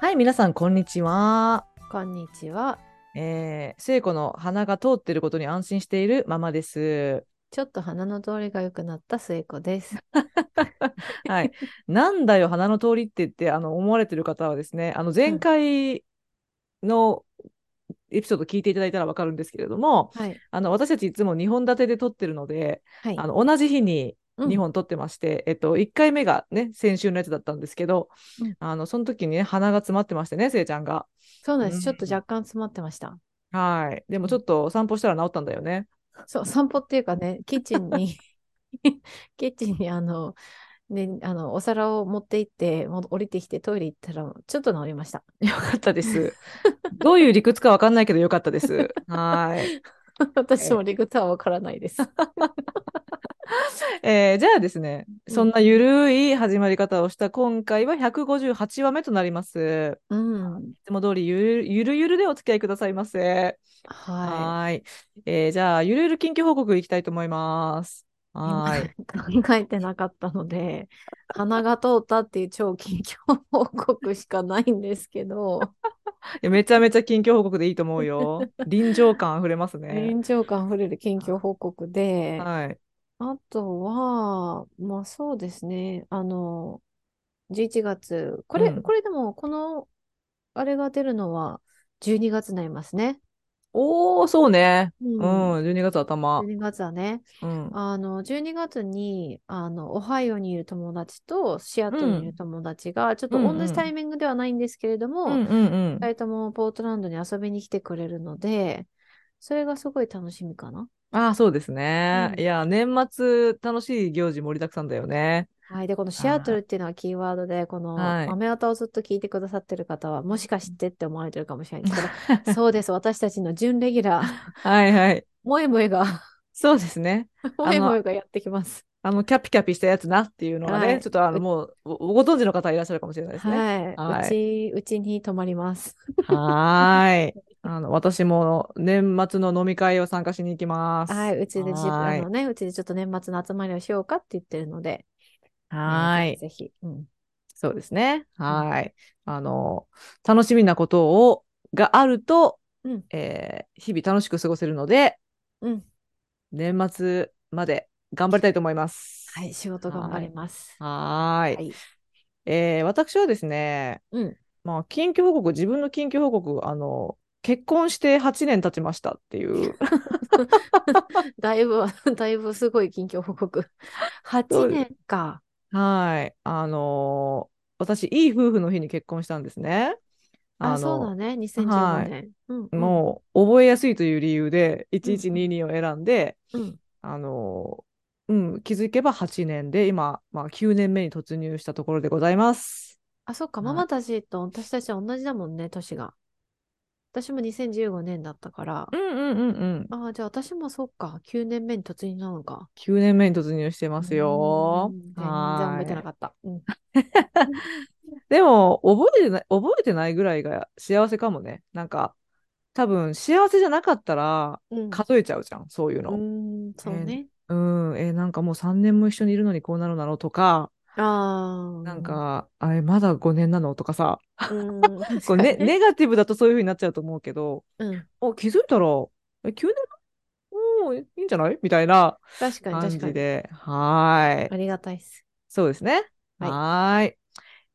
はい、皆さん、こんにちは。こんにちは。えー、聖子の鼻が通っていることに安心しているママです。ちょっと鼻の通りが良くなった末子です。はい。なんだよ、鼻の通りって言って、あの、思われてる方はですね、あの、前回のエピソード聞いていただいたらわかるんですけれども、はい。あの、私たちいつも2本立てで撮ってるので、はい。あの、同じ日にうん2本撮ってまして、えっと、1回目がね、先週のやつだったんですけど、うんあの、その時にね、鼻が詰まってましてね、せいちゃんが。そうなんです。うんちょっと若干詰まってました。はい。でもちょっと散歩したら治ったんだよね。そう、散歩っていうかね、キッチンに、キッチンにあの、ね、あの、お皿を持って行って、もう降りてきてトイレ行ったら、ちょっと治りました。よかったです。どういう理屈かわかんないけどよかったです。はい。私も理屈はわからないです。えーじゃあですね、うんそんなゆるい始まり方をした今回は158話目となります。うん。いつも通りゆるゆるゆるでお付き合いくださいませ。はい。えーじゃあ、ゆるゆる近況報告いきたいと思います。い。はーい。今考えてなかったので、鼻が通ったっていう超近況報告しかないんですけど、いやめちゃめちゃ近況報告でいいと思うよ。臨場感あふれますね。臨場感あふれる近況報告で、はい。あとは、まあそうですね、あの、11月、これ、うんこれでも、この、あれが出るのは12月になりますね。おー、そうね。ううんん、12月頭。12月はね、うん。あの、12月に、あの、オハイオにいる友達とシアトルにいる友達が、ちょっと同じタイミングではないんですけれども、うんうんうん二。人ともポートランドに遊びに来てくれるので、それがすごい楽しみかな。ああ、そうですね。うんいや、年末楽しい行事盛りだくさんだよね。はい。で、このシアトルっていうのはキーワードで、このはいをずっと聞いてくださってる方は、もしかしてって思われてるかもしれないんですけど、そうです。私たちの準レギュラー、はいはい。萌え萌えが、そうですね。萌え萌えがやってきます。あの、キャピキャピしたやつなっていうのはね、はいちょっとあの、もう、ごご存知の方いらっしゃるかもしれないですね。はい。はいうち、うちに泊まります。はーい。あの、私も年末の飲み会を参加しに行きます。はい。うちでじ、はーいあのね、うちでちょっと年末の集まりをしようかって言ってるので、はーい。えーぜひ。うん。そうですね。はーい。あの、楽しみなことを、があると、うんえー日々楽しく過ごせるので、うん。年末まで頑張りたいと思います。はい。仕事頑張ります。はーい。はい。えー私はですね、うん。まあ、近況報告、自分の近況報告、あの、結婚して8年経ちましたっていう。だいぶ、だいぶすごい近況報告。そう8です年か。はい。あのー私、いい夫婦の日に結婚したんですね。あ、あそうだの、ね。2015はい年。うんうんもう、覚えやすいという理由で、1122を選んで、うん。あのーうん、気づけば8年で、今、まあ、9年目に突入したところでございます。あ、そっか。はいママたちと私たちは同じだもんね、年が。私も2015年だったから。うんうんうんうん。ああ、じゃあ私もそっか。9年目に突入なのか。9年目に突入してますよう。ん全然は覚えてな。かった。うん。でも、覚えてない、覚えてないぐらいが幸せかもね。なんか、多分、幸せじゃなかったら、うん。数えちゃうじゃん、そういううの。ん、そうね。うん、えーなんかもう3年も一緒にいるのにこうなるなのとか、ああ。なん、か、あれ、まだ5年なのとかさ、うん、こうね。ネガティブだとそういう風になっちゃうと思うけど、うん。お、気づいたら、え、9年もういいんじゃない？みたいな確かに感確かに。じで、はーい。ありがたいっす。そうですね。はいは。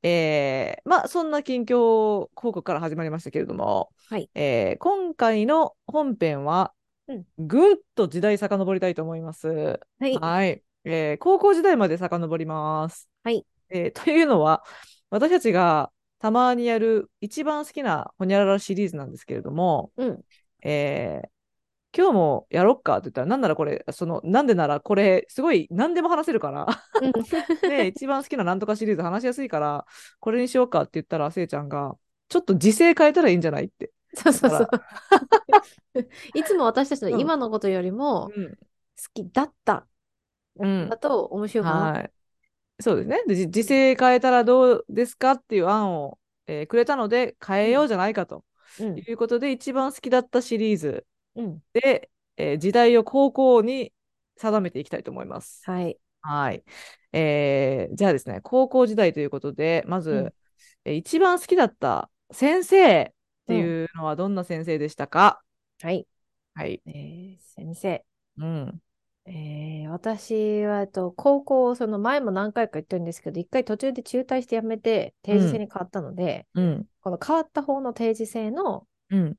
えーまあ、そんな近況報告から始まりましたけれども、はい。えー今回の本編は、うんぐんと時代遡りたいと思います。はい。はい。えー高校時代まで遡ります。はい。えーというのは、私たちがたまにやる一番好きなホニャララシリーズなんですけれども、うん。えー今日もやろっかって言ったら、なんならこれ、その、なんでならこれ、すごい何でも話せるから、うんで、一番好きななんとかシリーズ話しやすいから、これにしようかって言ったら、せいちゃんが、ちょっと時勢変えたらいいんじゃないって。そうそうそう。いつも私たちのうん今のことよりも好うん。きだったうんだ。と面白いかな。はい。そうですね。で、じ時勢変えたらどうですかっていう案を、えーくれたので、変えようじゃないかとうん。いうことで、一番好きだったシリーズうん。で、えー時代を高校に定めていきたいと思います。はい。はい。えーじゃあですね、高校時代ということで、まず、うんえー一番好きだった先生っていうのはどんな先生でしたか、はい。はい。えー先生。うん。えー私は、えっと、高校、その前も何回か言ってるんですけど、一回途中で中退して辞めて、定時制に変わったので、うん。この変わった方の定時制のうん。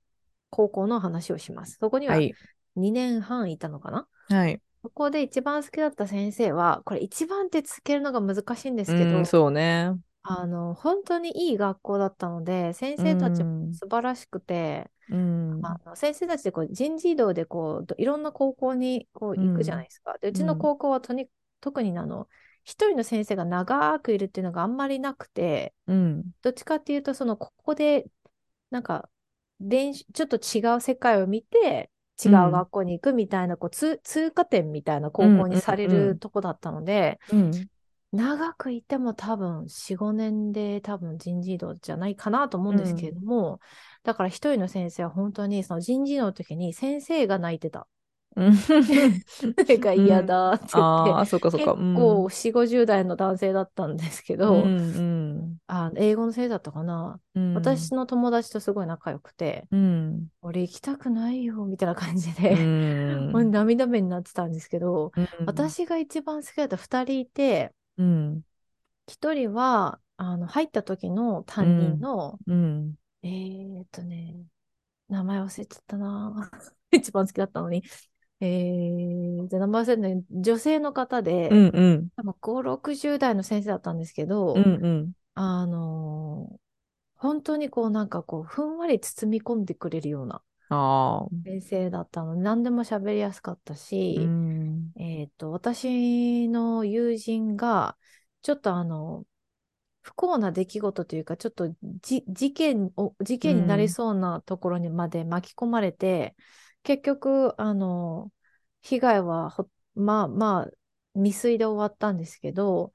高校の話をします。そこにははい。2年半いたのかな、はい。そこで一番好きだった先生は、これ一番ってつけるのが難しいんですけど、うん、そうね。あの、本当にいい学校だったので、先生たちうんも素晴らしくて、うん。あの先生たちでこう人事異動でこうどいろんな高校にこう行くじゃないですか。でうちの高校はとに、特にあの一人の先生が長くいるっていうのがあんまりなくて、うん。どっちかっていうとそのここでなんか練習ちょっと違う世界を見て違う学校に行くみたいな、こう通通過点みたいな高校にされうんうんうんるとこだったので、うん。長くいても多分4、5年で多分人事異動じゃないかなと思うんですけれども、だから一人の先生は本当にその人事異動の時に先生が泣いてた。うん。先生が嫌だって言って、ああ、そっかそっ結か。構4、50代の男性だったんですけど、うんうんあ英語の先生だったかな、うん。私の友達とすごい仲良くて、うん。俺行きたくないよみたいな感じうで、う涙目になってたんですけど、うん、私が一番好きだった2人いて、うん。1人はあの入った時の担任の、うん。えーっとね、名前忘れちゃったな。一番好きだったのに。えー、じゃあ名前忘れたね。女性の方で、うんうん。多分5、60代の先生だったんですけど、うんうん。あのー本当にこうなんかこう、ふんわり包み込んでくれるような先生だったので、何でも喋りやすかったし、うん。えーっと、私の友人が、ちょっとあの、不幸な出来事というか、ちょっとじ事件を、事件になりそうなところにまで巻き込まれて、結局、あの、被害はほ、まあまあ、未遂で終わったんですけど、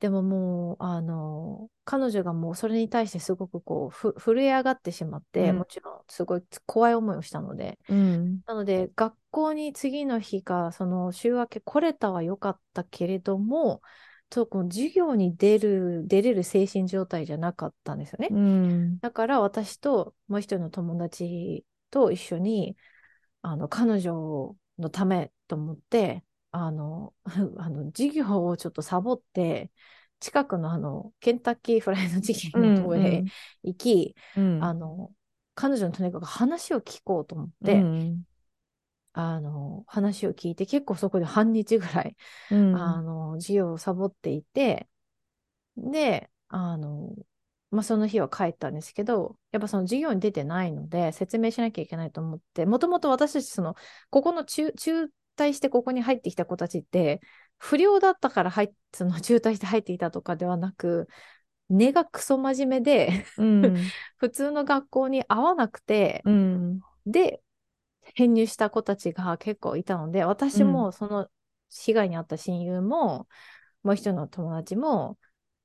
でももう、あの、彼女がもうそれに対してすごくこう、ふ震え上がってしまって、うんもちろんすごい怖い思いをしたので、うん。なので、学校に次の日か、その週明け来れたは良かったけれども、とこの授業に出る、出れる精神状態じゃなかったんですよね。うん。だから私ともう一人の友達と一緒に、あの、彼女のためと思って、あの、あの授業をちょっとサボって、近くのあの、ケンタッキー フライドチキンの方へ行き、うん。あの、彼女のとにかく話を聞こうと思って、うん。あの、話を聞いて、結構そこで半日ぐらい、うん。あの、授業をサボっていて、で、あの、まあ、その日は帰ったんですけど、やっぱその授業に出てないので、説明しなきゃいけないと思って、もともと私たち、その、ここの中、中退してここに入ってきた子たちって、不良だったから入っ、その中退して入っていたとかではなく、根がクソ真面目で、うん。普通の学校に合わなくて、うん。で、編入した子たちが結構いたので、私もその被害に遭った親友も、もう一人の友達も、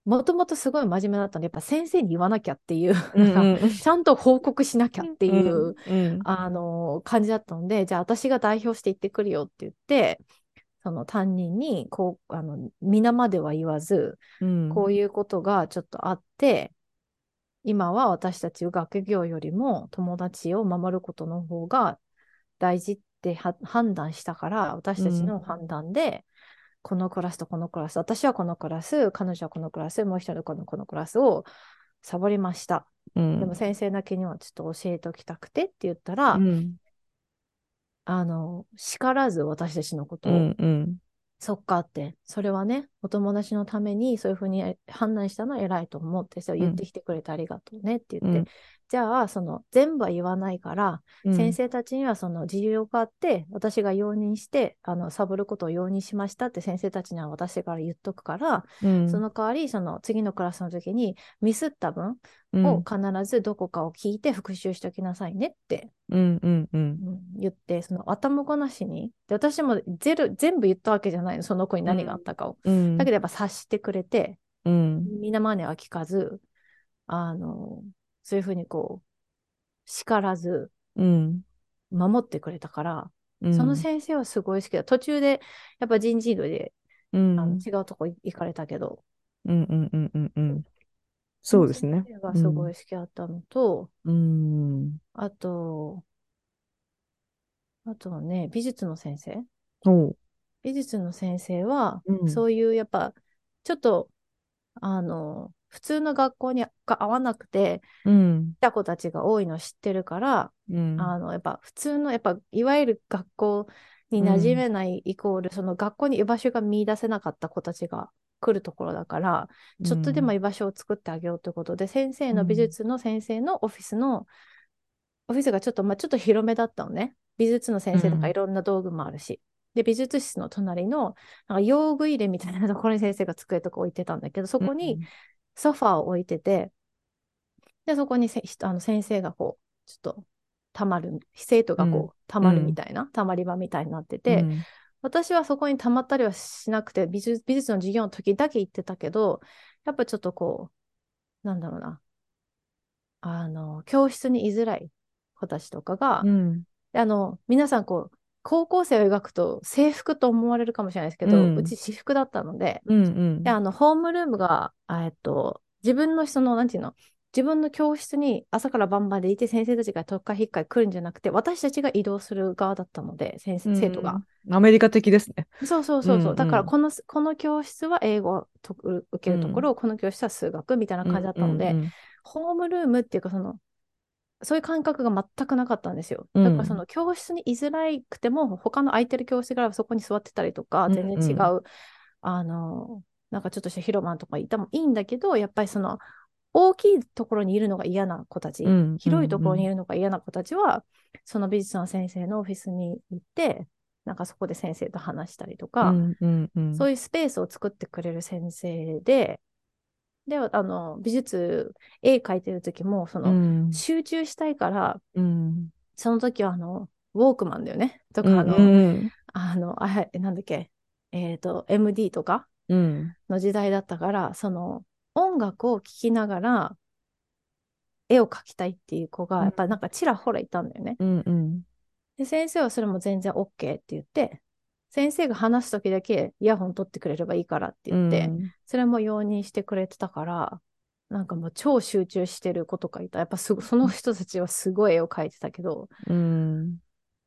もともとすごい真面目だったので、やっぱ先生に言わなきゃっていう、うん。ちゃんと報告しなきゃっていう、うん。あの感じだったので、じゃあ私が代表して行ってくるよって言って、その担任にこうあの皆までは言わず、うん。こういうことがちょっとあって、今は私たち学業よりも友達を守ることの方が大事っては判断したから、私たちの判断で、このクラスとこのクラス、私はこのクラス、彼女はこのクラス、もう一人のこのこのクラスをサボりました。うん。でも先生だけにはちょっと教えておきたくてって言ったら、うん。あの、叱らず私たちのことを、うん。うん。そっかって、それはね、お友達のためにそういうふうに判断したのは偉いと思って、そう言ってきてくれてありがとうねって言って、うん。じゃあ、その全部は言わないから、うん。先生たちにはその自由があって、私が容認して、あの、サボることを容認しましたって先生たちには私から言っとくから、うん、その代わり、その次のクラスの時にミスった分うん、を必ずどこかを聞いて復習しておきなさいねってうんうんうん。うん言って、その頭ごなしに、で私もゼロ全部言ったわけじゃないの、その子に何があったかを。うん。だけどやっぱ察してくれて、うん。みんな真似は聞かず、あの、そういうふうにこう、叱らず、うん。守ってくれたから、うん、その先生はすごい好きだ。途中で、やっぱ人事異動で、うん。あの違うとこ行かれたけど、うんうんうんうんうんそうですね。生がすごうん。い好きだったのと、うん。あと、あとはね、美術の先生。美術の先生は、うんそういうやっぱ、ちょっと、あの、普通の学校にが合わなくて、うん。来た子たちが多いの知ってるから、うん。あの、やっぱ普通の、やっぱいわゆる学校に馴染めないイコール、その学校に居場所が見出せなかった子たちが来るところだから、ちょっとでも居場所を作ってあげようということで、先生の美術の先生のオフィスの、オフィスがちょっと、まあ、ちょっと広めだったのね。美術の先生だからいろんな道具もあるし。で、美術室の隣の、なんか用具入れみたいなところに先生が机とか置いてたんだけど、そこにソファーを置いてて、で、そこにせあの先生がこう、ちょっとたまる、生徒がこう、うん。たまるみたいな、たまり場みたいになってて、うん私はそこにたまったりはしなくて、美術美術の授業の時だけ行ってたけど、やっぱちょっとこう、なんだろうな、あの、教室に居づらい子たちとかが、うん。あの、皆さんこう、高校生を描くと制服と思われるかもしれないですけど、ううんち私服だったので、うん。うんで、あの、ホームルームが、あえっと、自分のその、なんていうの、自分の教室に朝から晩までいて先生たちが特化引っかい来るんじゃなくて、私たちが移動する側だったので、先生、生徒が。。アメリカ的ですね。そうそうそうそう。うんうんだからこの、この教室は英語をと受けるところ、この教室は数学みたいな感じだったので、うんうんホームルームっていうか、その、そういう感覚が全くなかったんですよ。うんだからその教室に居づらくても、他の空いてる教室があればそこに座ってたりとか、うん全然違う、あの、なんかちょっとした広場とかいてもいいんだけど、やっぱりその、大きいところにいるのが嫌な子たち、うん広いところにいるのが嫌な子たちは、その美術の先生のオフィスに行って、なんかそこで先生と話したりとか、うんうんうん。そういうスペースを作ってくれる先生で、で、あの、美術、絵描いてる時も、その、うん。集中したいから、うん。その時は、あの、ウォークマンだよね。とか、あの、うん。うんあの、あはいなんだっけ、えっ、と、MD とかうん。の時代だったから、その、音楽を聴きながら、絵を描きたいっていう子が、うん。やっぱなんかちらほらいたんだよね。うんうん。で、先生はそれも全然 OK って言って、先生が話す時だけイヤホン取ってくれればいいからって言って、それも容認してくれてたから、なんかもう超集中してる子とかいた。やっぱすごその人たちはすごい絵を描いてたけど、うん。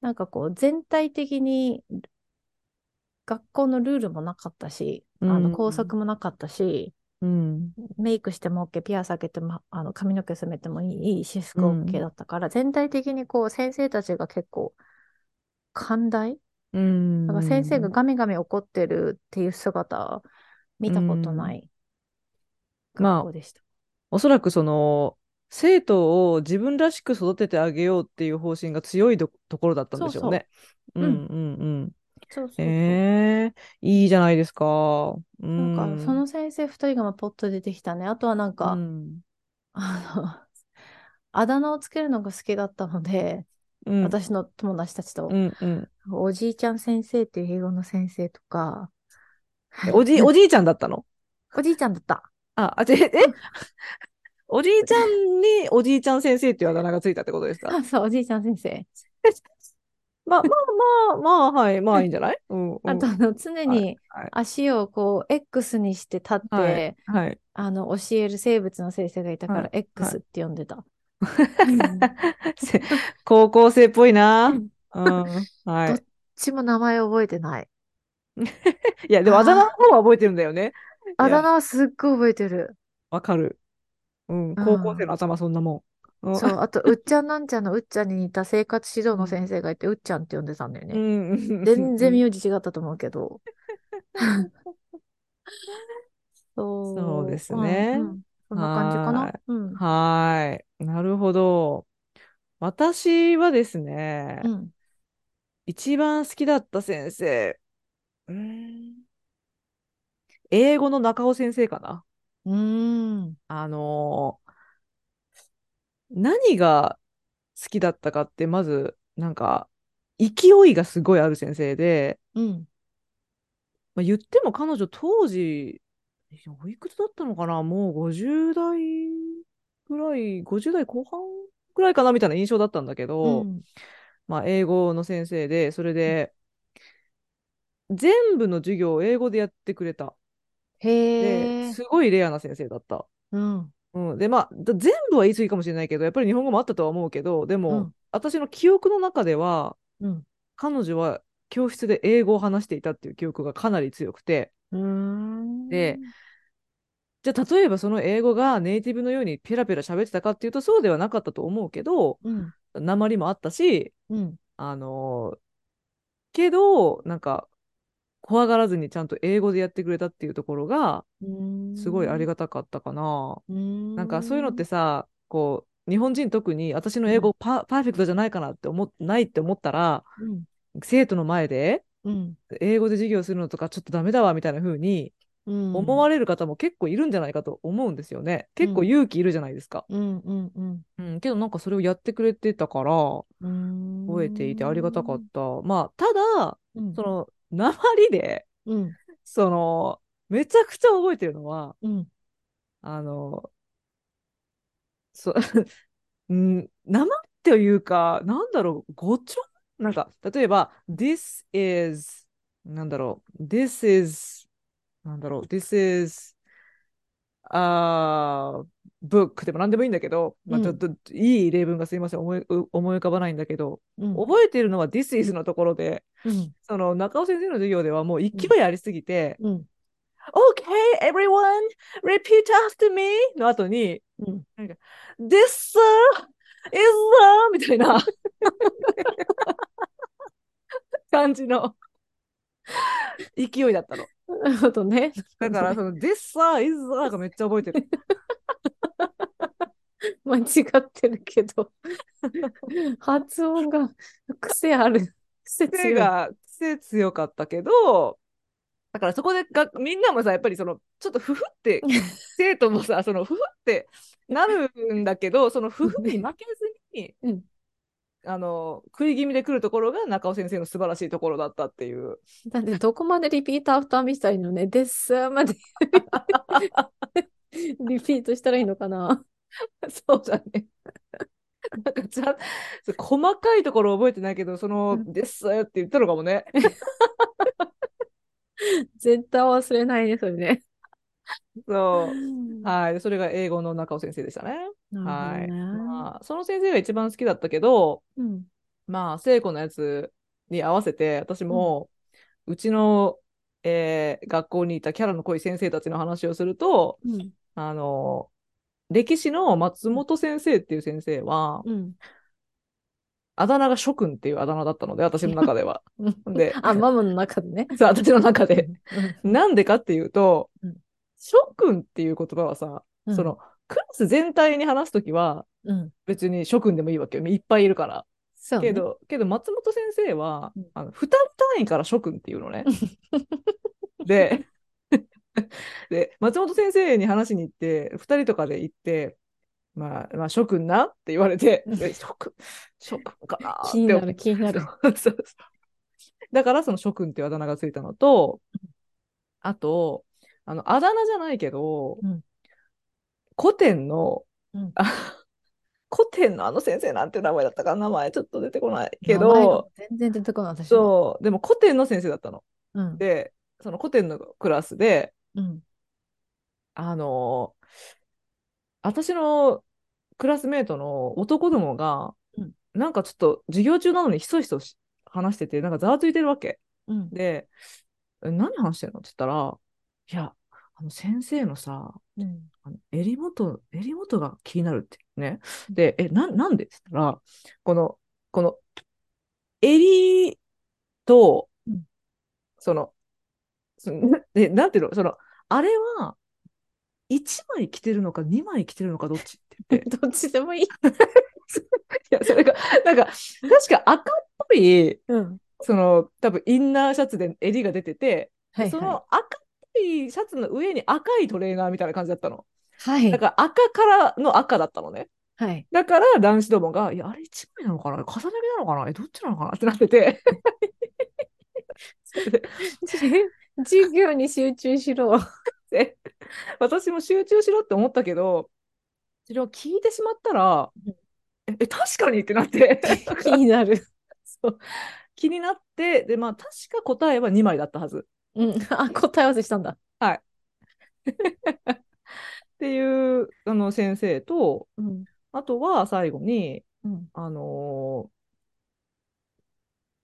なんかこう全体的に学校のルールもなかったし、あうん。の校則もなかったし、うん。メイクしても OK、ピアス開けても、あの髪の毛染めてもいい、私服うん。OK だったから、全体的にこう先生たちが結構寛大？うん。だから先生がガミガミ怒ってるっていう姿見たことないまあ学校でした。おそらくその生徒を自分らしく育ててあげようっていう方針が強いとところだったんでしょうね。そうそう。うんうんうん。そうそうそう。ええいいじゃないですか。うなんかその先生二人がまあポッと出てきたね。あとはなんか、うん あの、あだ名をつけるのが好きだったので、うん私の友達たちと、うんうんおじいちゃん先生っていう英語の先生とか、えおじ おじいちゃんだったの？おじいちゃんだった。あ、あ、え、えおじいちゃんにおじいちゃん先生っていうあだ名がついたってことですか？あ そう、おじいちゃん先生。まあまあまあまあ、はい、まあいいんじゃない？うんうんあと、あの、常にはい足をこう、X にして立って、はい、はい。あの、教える生物の先生がいたから、はい X って呼んでた。せ 高校生っぽいな。うんうん。はどっい。ちも名前覚えてない。いや、でもあだ名の方は覚えてるんだよね。あだ名はすっごい覚えてる。わかる。うん。高校生の頭そんなもん。うんそう、あと、うっちゃんなんちゃんのうっちゃんに似た生活指導の先生がいて、うっちゃんって呼んでたんだようね。ん。全然名字違ったと思うけど。そう。そうですねうんうんそんな感じかはな。うん。はーい。なるほど。私はですね、うん。一番好きだった先生、うーん英語の中尾先生かな。うーん。あのー何が好きだったかって、まず、なんか、勢いがすごいある先生で、うん。まあ、言っても彼女当時、おいくつだったのかな？もう50代ぐらい、50代後半ぐらいかなみたいな印象だったんだけど、うん。まあ、英語の先生で、それで、全部の授業を英語でやってくれた。へで、え。すごいレアな先生だった。うん。うん、でまあだ全部は言い過ぎかもしれないけどやっぱり日本語もあったとは思うけどでも、うん私の記憶の中ではうん。彼女は教室で英語を話していたっていう記憶がかなり強くて。で、じゃあ例えばその英語がネイティブのようにペラペラ喋ってたかっていうとそうではなかったと思うけどうん。鉛もあったしうん。あのーけどなんか怖がらずにちゃんと英語でやってくれたっていうところがすごいありががたかったかな。とう。なんかそういうのってさこう日本人特に私の英語パ,、パーフェクトじゃないかなって思っないって思ったらうん。生徒の前でうん。英語で授業するのとかちょっとダメだわみたいな風にうん。思われる方も結構いるんじゃないかと思うんですよね。結構勇気いるじゃないですか。うんうんうん。うん、けどなんかそれをやってくれてたからうん。覚えていてありがたかった。まあただうん。その鉛でうん。そのめちゃくちゃ覚えてるのはうん。あのそう ん生っていうかなんだろう語調なんか例えば This is なんだろう This is なんだろう This is あー book でも何でもいいんだけど、まあ、ちょっといい例文がすいません思い思い浮かばないんだけど、うん。覚えてるのは This is のところでうん。その中尾先生の授業ではもう勢いありすぎて、うん。OK everyone repeat after me の後にうん。This uh, is uh, みたいな 感じの勢いだったの。なるほどね。だからその This uh, is uh がめっちゃ覚えてる。間違ってるけど、発音が癖ある。癖強い。癖が癖強かったけど、だからそこでがみんなもさ、やっぱりそのちょっとふふって、生徒もさ、そのふふってなるんだけど、そのふふに負けずに、うんあの食い気味で来るところが中尾先生の素晴らしいところだったっていう。だってどこまで repeat after me したらいいのね。ですまで リピートしたらいいのかな。そうだね。なんかちゃ細かいところ覚えてないけど、その、うんですって言ったのかもね。絶対忘れないね、それね。そう。はい。それが英語の中尾先生でしたね。はい。まあ、その先生が一番好きだったけど、うん。まあ、聖子のやつに合わせて、私も、うちの、えー学校にいたキャラの濃い先生たちの話をすると、うん。あの、歴史の松本先生っていう先生は、うん。あだ名が諸君っていうあだ名だったので、私の中では。で、あ、ママの中でね。そう私の中で。うんなんでかっていうとうん、諸君っていう言葉はさ、そ、の、クラス全体に話すときは、うん。別に諸君でもいいわけよ。いっぱいいるから。ねけど、けど松本先生は、うんあの2人単位から諸君っていうのね。で、で、松本先生に話しに行って、2人とかで行って、まあ、まあ、諸君なって言われて、諸君、諸君かな気になる、気になる。そうそうだから、その諸君っていうあだ名がついたのと、あと、あの、あだ名じゃないけど、うん古典の、うんあ古典のあの先生なんて名前だったかな名前ちょっと出てこないけど、全然出てこない、私は。そう、でも古典の先生だったの。うん。で、その古典のクラスで、うん。あの私のクラスメートの男どもが、うんなんかちょっと授業中なのにひそひそし話してて、なんかざわついてるわけ。うん。で、え何話してんの？って言ったら、いや、あの先生のさ、うん。あの襟元、襟元が気になるってね。で、え、な、なんで？って言ったら、この、この、襟とうん、その、そなんていうの、その、あれは、1枚着てるのか2枚着てるのかどっちって言って。どっちでもいい。いや、それが、なんか、確か赤っぽい、うん。その、多分インナーシャツで襟が出てて、はいそはの赤っぽいシャツの上に赤いトレーナーみたいな感じだったの。い。はいだ。から赤からの赤だったのね。はい。だから男子どもが、いや、あれ一枚なのかな？重ね着なのかな？え、どっちなのかな？ってなってて。授業に集中しろ。で私も集中しろって思ったけど、それを聞いてしまったらうん、え、え確かにってなって、気になる。そう気になって、で、まあ、確か答えは2枚だったはず。うん。あ、答え合わせしたんだ。っていうあの先生と、うん。あとは最後に、うん。あのー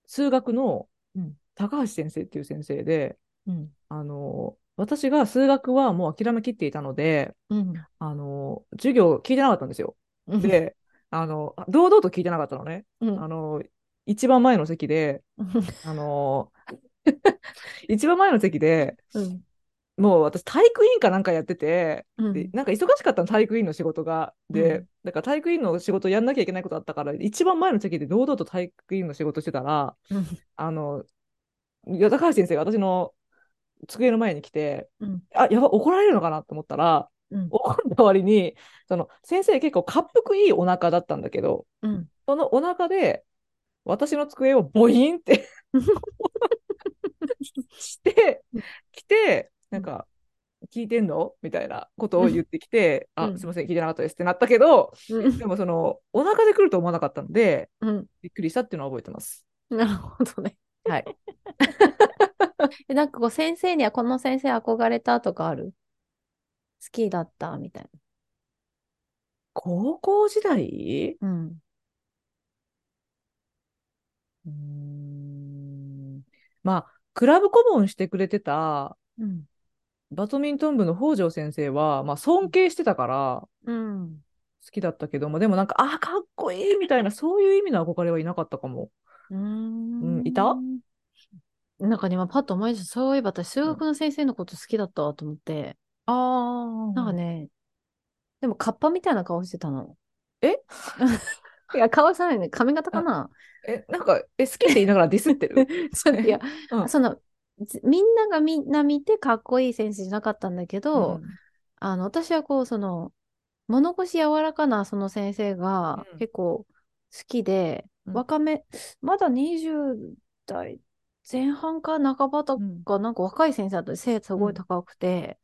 数学のうん。高橋先生っていう先生で、うん。あのー私が数学はもう諦めきっていたので、うん。あのー授業聞いてなかったんですよ。うん、で、あの、堂々と聞いてなかったのね。うんあの、一番前の席で、あの、一番前の席で、うん。もう私体育委員かなんかやってて、うんでなんか忙しかったの体育委員の仕事が。で、うんだから体育委員の仕事やんなきゃいけないことあったから、一番前の席で堂々と体育委員の仕事してたら、うん。あの、高橋先生が私の机の前に来て、うん。あ、やば、怒られるのかなと思ったら、うん。怒った割に、その先生結構滑腹いいお腹だったんだけど、うん。そのお腹で私の机をボインって して、来て、なんか、聞いてんの？みたいなことを言ってきて、うんあ、すいません、聞いてなかったですってなったけど、うんでもその、お腹で来ると思わなかったので、うん。びっくりしたっていうのは覚えてます。なるほどね。はい。えなんかこう先生にはこの先生憧れたとかある？好きだったみたい高校時代？な。うん。うーん。まあ、クラブ顧問してくれてたうん。バドミントン部の北条先生は、まあ、尊敬してたからうん。好きだったけども、でもなんか、あ、かっこいいみたいな、そういう意味の憧れはいなかったかも。うーんうんいた？なんかね、今パッと思い出した。そういえば私、数学の先生のこと好きだったわと思って。ああ。なんかね、でもカッパみたいな顔してたの。え？いや、顔さないね。髪型かな？え、なんか、え、好きって言いながらディスってる？いや、うんその、ずみんながみんな見てかっこいい先生じゃなかったんだけど、うんあの、私はこう、その、物腰柔らかなその先生がうん結構好きで、うん若め、まだ20代前半か半ばとうんか、なんか若い先生だった背すごい高くて、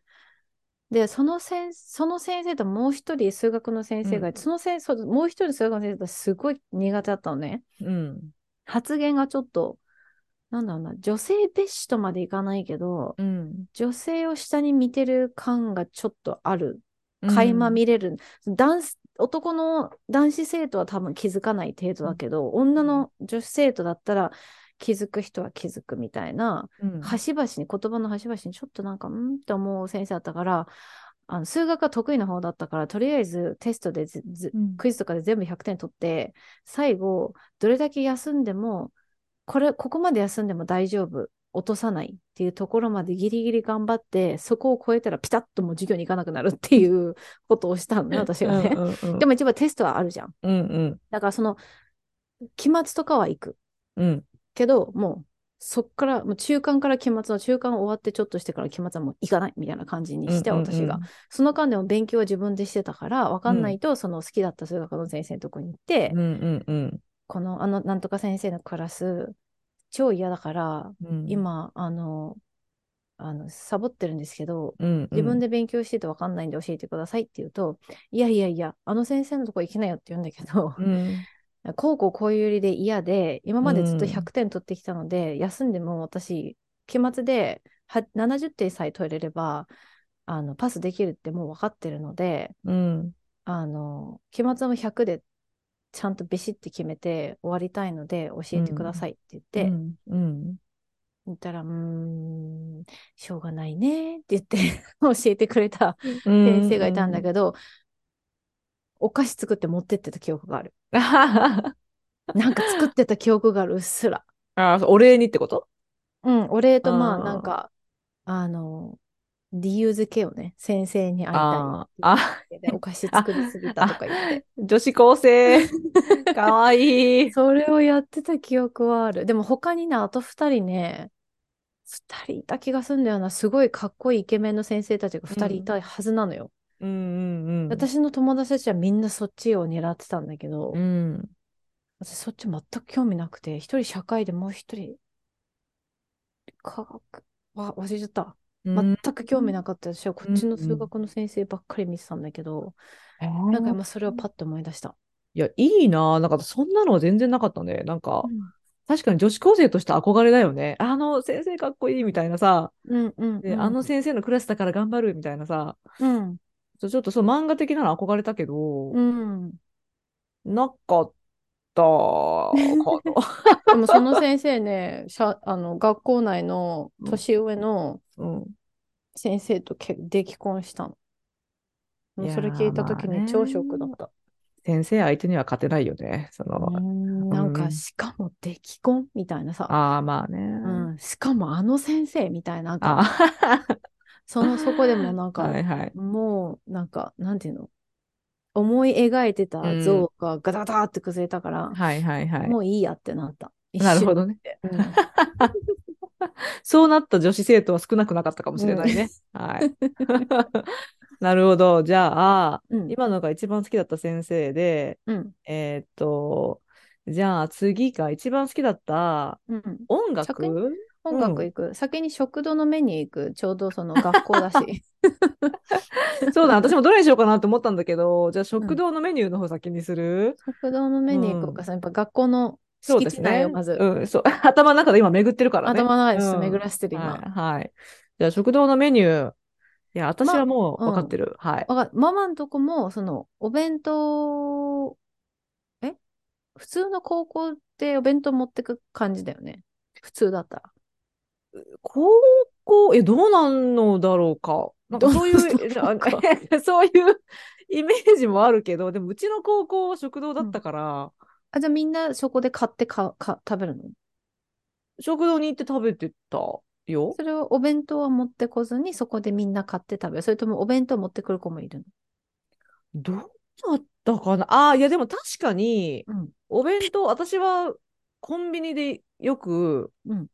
で、その先その先生ともう一人数学の先生がいて、その先生、もう一人数学の先生がすごい苦手だったのね。うん。発言がちょっと、なんだろうな、女性蔑視とまでいかないけど、うん。女性を下に見てる感がちょっとある。垣間見れる。男の男子生徒は多分気づかない程度だけど、女の女子生徒だったら気づく人は気づくみたいな、うん、端々に、言葉の端々にちょっとなんか、んって思う先生だったから、あの数学が得意な方だったから、とりあえずテストでうんクイズとかで全部100点取って、最後、どれだけ休んでも、これ、ここまで休んでも大丈夫。落とさないっていうところまでギリギリ頑張って、そこを超えたらピタッともう授業に行かなくなるっていうことをしたのね、私がね。うんうんうんでも一番テストはあるじゃん。うんうんだからその、期末とかは行く。うんけど、もう、そっから、もう中間から期末の中間終わってちょっとしてから期末はもう行かないみたいな感じにして、うんうんうん私が。その間でも勉強は自分でしてたから、わかんないと、その好きだった数学の先生のとこに行って、うんうんうんこの、あの、なんとか先生のクラス、超嫌だから、うん。今、あの、あの、サボってるんですけど、うんうん。自分で勉強しててわかんないんで教えてくださいって言うと、いやいやいや、あの先生のとこ行きなよって言うんだけど、うん。こうこうこういう理由で嫌で、今までずっとうん。100点取ってきたので、休んでも私、期末では70点さえ取れれば、あの、パスできるってもう分かってるので、うん。あの、期末も100でちゃんとビシッて決めて終わりたいので教えてくださいって言って、うんうん。言ったら、うーん、しょうがないねって言って教えてくれた先先生がいたんだけど、お菓子作って持ってってた記憶がある。どなんか作ってた記憶がある、うっすら。あお礼にってこと？うん、お礼とまあ、なんか、あの、理由付けをね、先生に会いたいあー あお菓子作りすぎたとか言って。女子高生 かわいいそれをやってた記憶はある。でも他にね、あと二人ね、二人いた気がするんだよな。すごいかっこいいイケメンの先生たちが二人いたはずなのよ。うんうんうん私の友達たちはみんなそっちを狙ってたんだけど、うん私そっち全く興味なくて、一人社会でもう一人、科学、わ、忘れちゃった。全く興味なかった私はこっちの数学の先生ばっかり見てたんだけど、なんか今それをパッと思い出した。いや、いいな。なんか、そんなのは全然なかったね。なんか、確かに女子高生として憧れだよね。あの先生かっこいいみたいなさ。うんうんで、うんあの先生のクラスだから頑張るみたいなさ。うんちょっとその漫画的なの憧れたけど、うん。なかったか でもその先生ね、しゃあの学校内の年上のな。うん。先生とけ出来婚したの。それ聞いた時に超ショックだった。先生相手には勝てないよね。その、うんなんか、うんしかも出来婚みたいなさ。ああ、まあね。うん、しかもあの先生みたいな、あ そのそこでもなんか、はいはい。もうなんか、なんていうの？思い描いてた像がガタガタって崩れたから、はいはいはい。もういいやってなった。なるほどね。一瞬で。そうなった女子生徒は少なくなかったかもしれないね。はい。なるほど。じゃあ、うん。今のが一番好きだった先生で、うん。えーっと、じゃあ次が一番好きだったうん。音楽？音楽行く。先に食堂のメニュー行く。ちょうどその学校だし。そうだ、私もどれにしようかなと思ったんだけど、じゃあ食堂のメニューの方先にする、食堂のメニュー行こうか。さやっぱ学校のそうですね。まず、うん、そう。頭の中で今巡ってるからね。頭の中でちょっとうん巡らせてる今。はい、はい。じゃあ食堂のメニュー。いや、私はもうま分かってる。はい。ママのとこも、その、お弁当、え？普通の高校ってお弁当持ってく感じだよね。普通だったら。高校、え、どうなんのだろうか。なんかそういう、そういうイメージもあるけど、でもうちの高校は食堂だったから、あ、じゃあみんなそこで買ってかか食べるの？食堂に行って食べてたよ。それをお弁当は持ってこずに、そこでみんな買って食べる。それともお弁当持ってくる子もいるどうだったかな？ああ、いやでも確かに、のうん。お弁当、私はコンビニでよくうん。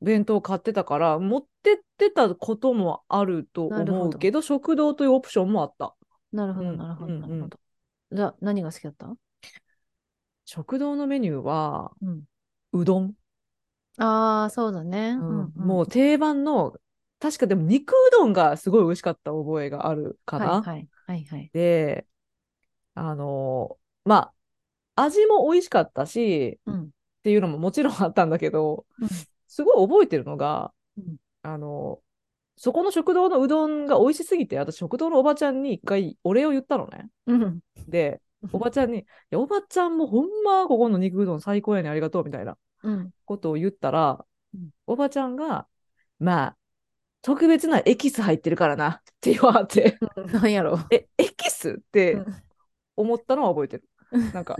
弁当買ってたから、持ってってたこともあると思うけど、食堂というオプションもあった。なるほど、うんなるほど、うんなるほど。じゃあ、何が好きだった？食堂のメニューは、うん。うどん。ああ、そうだね。うんうんうんもう定番の、確かでも肉うどんがすごい美味しかった覚えがあるかな。はいはい。はいはい。で、あのまあ、味も美味しかったし、うん。っていうのももちろんあったんだけど、うんすごい覚えてるのが、うんあの、そこの食堂のうどんが美味しすぎて、私食堂のおばちゃんに一回お礼を言ったのね。うん。で、おばちゃんに、いやおばちゃんもほんまここの肉うどん最高やねありがとうみたいなうん。ことを言ったら、うん。おばちゃんが、まあ、特別なエキス入ってるからなって言わはって、なんやろ。え、エキス？ってうん。思ったのは覚えてる。なんか、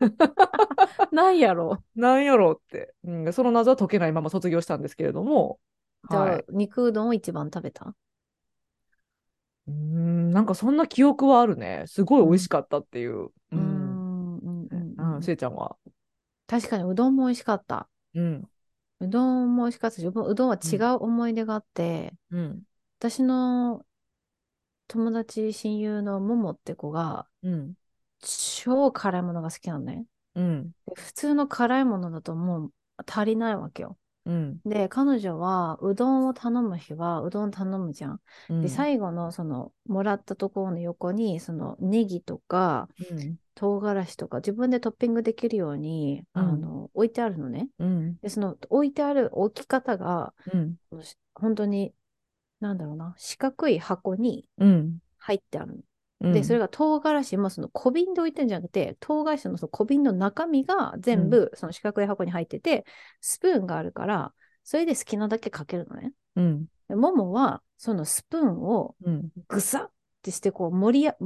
なんやろ。なんやろうって、うん、その謎は解けないまま卒業したんですけれども、じゃあ、はい、肉うどんを一番食べた？うーん、なんかそんな記憶はあるね。すごい美味しかったっていう。ううん。ん。うん。ううんん、しえちゃんは？確かにうどんも美味しかった。うん。うどんも美味しかったし、うどんは違う思い出があって、うん。私の友達、親友のももって子が、うん。超辛いものが好きなのね。うん。で普通の辛いものだともう足りないわけよ。うん。で、彼女はうどんを頼む日はうどん頼むじゃん。うん。で、最後のそのもらったところの横にそのネギとかうん。唐辛子とか自分でトッピングできるように、うんあの置いてあるのね。うん。で、その置いてある置き方がうん。本当になんだろうな四角い箱にうん。入ってある。で、それが唐辛子もその小瓶で置いてるんじゃなくて、唐辛子のその小瓶の中身が全部その四角い箱に入ってて、スプーンがあるから、それで好きなだけかけるのね。うん。でももはそのスプーンをうん。ぐさってして、こう盛りや、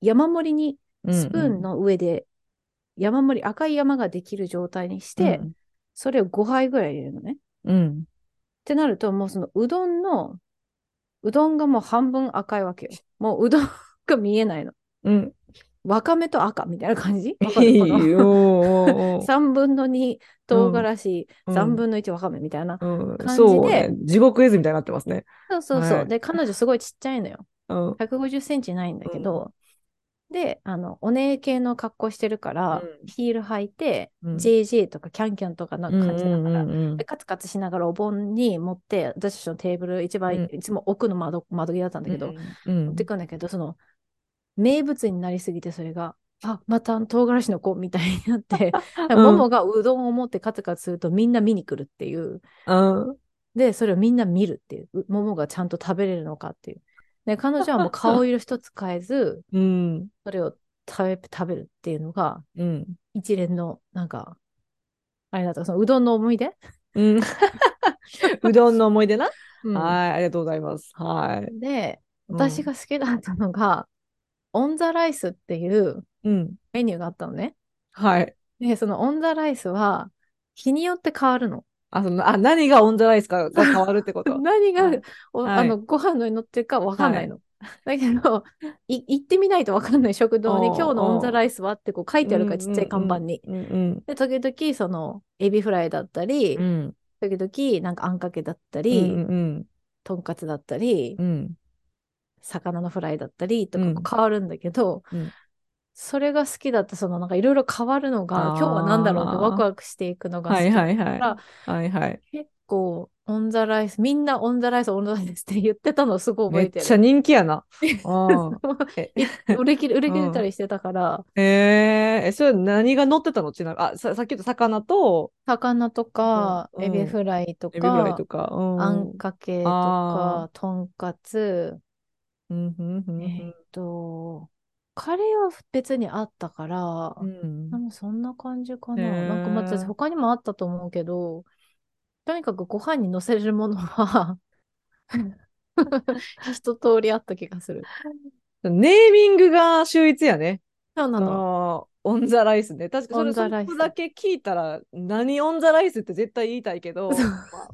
山盛りにうん。スプーンの上で山盛り、赤い山ができる状態にして、それを5杯ぐらい入れるのね。っうん。てなると、もうそのうどんの、うどんがもう半分赤いわけよ。もううどんが見えないの。うん。わかめと赤みたいな感じ？わかいいるこのよ。おー3 分の2唐辛子、うん3分の1わかめみたいな。うん。感じでそうね。地獄絵図みたいになってますね。そうそうそう。はいで、彼女すごいちっちゃいのよ。うん。150センチないんだけど、で、あの、お姉系の格好してるから、うんヒール履いて、うん JJ とかキャンキャンとかな感じだから、うんうんうんでカツカツしながらお盆に持って、私たちのテーブル、一番、うんいつも奥の窓窓際だったんだけど、うん持ってくんだけど、その、名物になりすぎて、それが、あ、また唐辛子の子みたいになって、うんももがうどんを持ってカツカツするとみんな見に来るっていう。うん。で、それをみんな見るっていう。うももがちゃんと食べれるのかっていう。で、彼女はもう顔色一つ変えず、うん。それを食べ食べるっていうのが、うん。一連の、なんか、あれだった、そのうどんの思い出、うん。うどんの思い出な？うんはい、ありがとうございます。はい。で、うん私が好きだったのが、オンザライスっていううん。メニューがあったのね。はい。で、そのオンザライスは、日によって変わるの。あ、その、あ、何がオンザライスかが変わるってこと？何が、はいあのご飯の上に乗ってるかわかんないの。だけど、い行ってみないとわかんない食堂に今日のオンザライスはってこう書いてあるから、ちっちゃい看板に。で、時々そのエビフライだったり、うん。うん。時々なんかあんかけだったり、うん。うんとんかつだったり、うん。魚のフライだったりとか変わるんだけど、うん。それが好きだった、そのなんかいろいろ変わるのが、今日は何だろうってワクワクしていくのが好はきだから、いはいはい。はいはい。結構 on the rice、みんな on the rice、on the rice って言ってたのすごい覚える。めっちゃ人気やな。売れ切れ、売れ切れたりしてたから、えー、え、それ何が乗ってたの？ちなみに、あ、さ、さっき言った魚と、魚とか、うん。エビフライとかと、か、うん。あんかけとあか、とんかつ、うん、うん、うん、えーっと、カレーは別にあったから、うん。なんかそんな感じかな。なんかまた他にもあったと思うけど、とにかくご飯に乗せれるものは 一通りあった気がする。ネーミングが秀逸やね。あそうなの。のオンザライスね。確かそれそこだけ聞いたら、何オンザライスって絶対言いたいけど、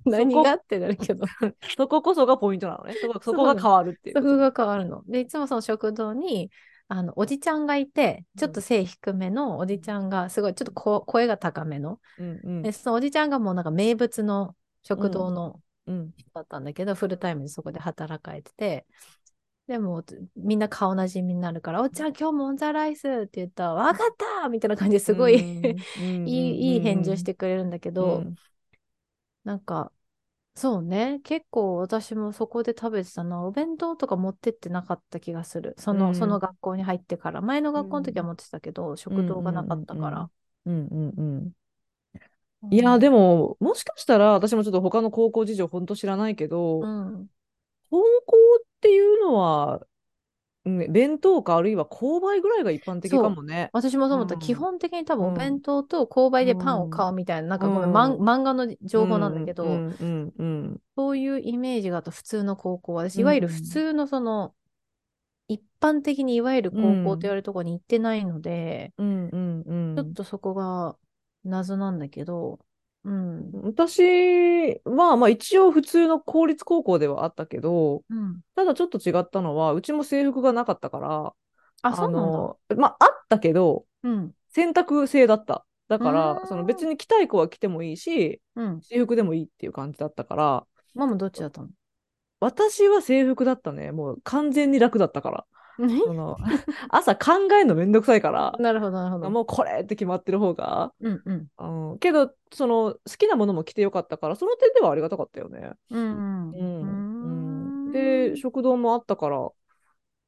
何がってなるけど、そここそがポイントなのね。そこそこが変わるっていう。そこが変わるの。で、いつもその食堂に、あの、おじちゃんがいて、ちょっと背低めのおじちゃんが、すごい、ちょっとこ声が高めの。うんうんで、そのおじちゃんがもうなんか名物の食堂のうん人だったんだけど、フルタイムでそこで働かれてて、でも、みんな顔なじみになるから、おっちゃん、今日もオンザライスって言ったら、わかったみたいな感じですごい、うん いい、いい返事をしてくれるんだけど、うんなんか、そうね、結構私もそこで食べてたな。お弁当とか持ってってなかった気がする。その、うんその学校に入ってから。前の学校の時は持ってたけど、食堂がなかったから。うんうんうん。いや、でも、も、もしかしたら、私もちょっと他の高校事情、本当知らないけど、うん。高校っていうのは、うん弁当かあるいは購買ぐらいが一般的かもね。私もそう思った。うん。基本的に多分うん。お弁当と購買でパンを買うみたいな、なんかごめん、漫画の情報なんだけど、うんうんうんそういうイメージがあった普通の高校は、私、うん。いわゆる普通のその、一般的にいわゆる高校と言われるところに行ってないので、うんうんうん。ちょっとそこが謎なんだけど、うん。私は、まあ一応普通の公立高校ではあったけど、うん。ただちょっと違ったのは、うちも制服がなかったから、あ、そうなんだ。の、まああったけど、うん。選択制だった。だから、んその別に着たい子は着てもいいし、うん。制服でもいいっていう感じだったから、ママどっちだったの？私は制服だったね。もう完全に楽だったから。その朝考えるのめんどくさいから、なるほど、なるほど。もうこれって決まってる方が。うんうん。うん、けど、その好きなものも着てよかったから、その点ではありがたかったよね。うんううん。ん。で、食堂もあったから、